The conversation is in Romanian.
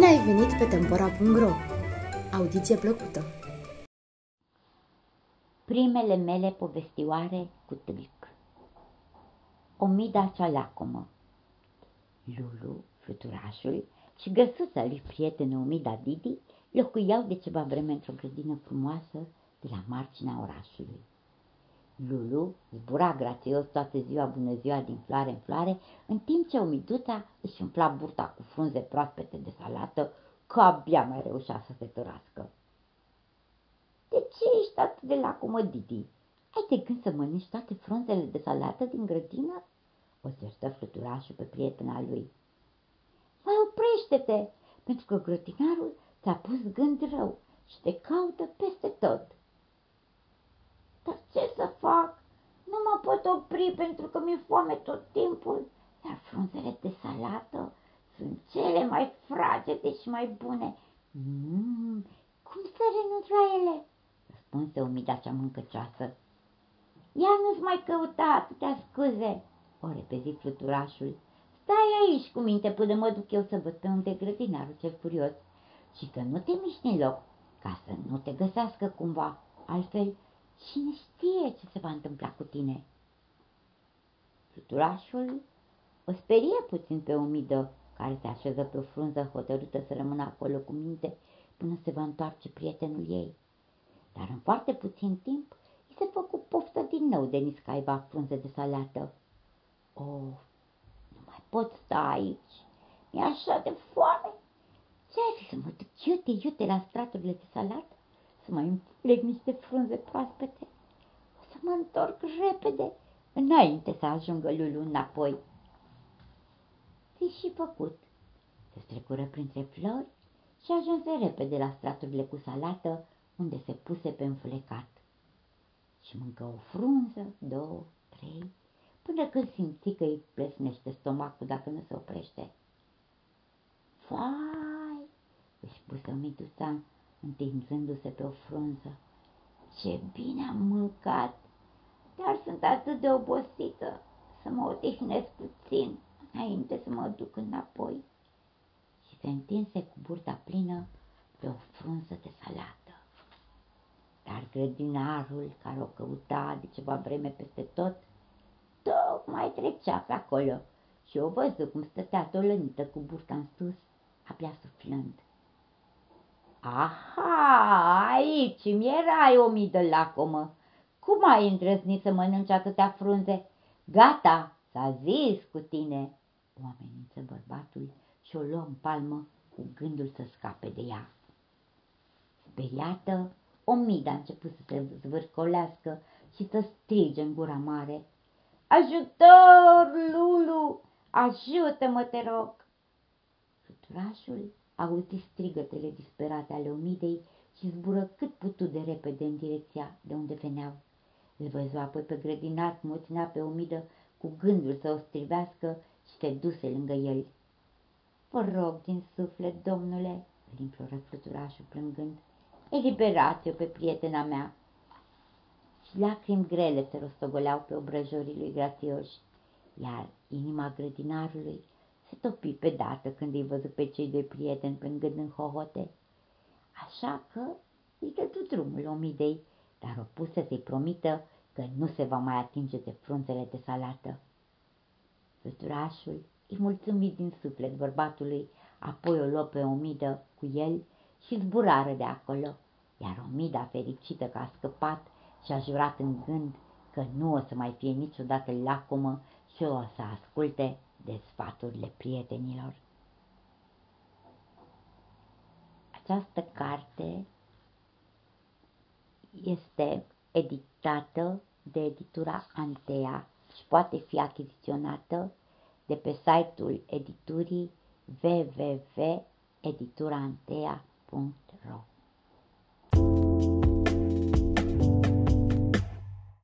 ai venit pe Tempora.ro! Audiție plăcută! Primele mele povestioare cu tâlc Omida cea lacomă Lulu, fluturașul și găsuța lui prietenă Omida Didi locuiau de ceva vreme într-o grădină frumoasă de la marginea orașului. Lulu zbura grațios toată ziua bună ziua din floare în floare, în timp ce omiduța își umpla burta cu frunze proaspete de salată, că abia mai reușea să se tărască. De ce ești atât de lacomă, Didi? Ai de gând să mănânci toate frunzele de salată din grădină? O certă fluturașul pe prietena lui. Mai oprește-te, pentru că grădinarul ți-a pus gând rău și te caută peste tot. Dar ce să fac? Nu mă pot opri pentru că mi-e foame tot timpul, iar frunzele de salată sunt cele mai fragede și mai bune. Mm, cum să renunț la ele? Răspunse umida cea mâncăcioasă. Ia nu-ți mai căuta atâtea scuze, o repezi fluturașul. Stai aici cu minte până mă duc eu să văd pe unde grădinarul cel furios și că nu te miști în loc, ca să nu te găsească cumva, altfel Cine știe ce se va întâmpla cu tine? Fluturașul o sperie puțin pe umidă, care se așeză pe o frunză hotărâtă să rămână acolo cu minte până se va întoarce prietenul ei. Dar în foarte puțin timp îi se făcu poftă din nou de niscaiva frunze de salată. Of, nu mai pot sta aici, mi-e așa de foame. Ce ai fi să mă duc iute, iute la straturile de salată? Să mai împleg niște frunze proaspete. O să mă întorc repede, înainte să ajungă Lulu înapoi. Ți și făcut. Se strecură printre flori și ajunse repede la straturile cu salată, unde se puse pe înflecat. Și mâncă o frunză, două, trei, până când simți că îi plesnește stomacul dacă nu se oprește. Vai, își puse o mituța întinzându-se pe o frunză. Ce bine am mâncat, dar sunt atât de obosită să mă odihnesc puțin înainte să mă duc înapoi. Și se întinse cu burta plină pe o frunză de salată. Dar grădinarul, care o căuta de ceva vreme peste tot, tocmai trecea pe acolo și o văzut cum stătea tolănită cu burta în sus, abia suflând. Aha, aici mi erai o mii de lacomă. Cum ai îndrăznit să mănânci atâtea frunze? Gata, s-a zis cu tine. O amenință bărbatul și o luă în palmă cu gândul să scape de ea. Speriată, Omida a început să se zvârcolească și să strige în gura mare. Ajutor, Lulu! Ajută-mă, te rog! Fluturașul auzi strigătele disperate ale omidei și zbură cât putu de repede în direcția de unde veneau. Îl văzu apoi pe grădinar cum o ținea pe omidă cu gândul să o strivească și se duse lângă el. Vă rog din suflet, domnule, îl imploră fluturașul plângând, eliberați-o pe prietena mea. Și lacrimi grele se rostogoleau pe obrăjorii lui grațioși, iar inima grădinarului se topi pe dată când îi văzut pe cei doi prieteni plângând în hohote. Așa că îi dădu drumul omidei, dar o pusă să-i promită că nu se va mai atinge de frunzele de salată. Fluturașul îi mulțumi din suflet bărbatului, apoi o luă pe omidă cu el și zburară de acolo, iar omida fericită că a scăpat și a jurat în gând că nu o să mai fie niciodată lacomă și o să asculte de sfaturile prietenilor. Această carte este editată de editura Antea și poate fi achiziționată de pe site-ul editurii www.edituraantea.ro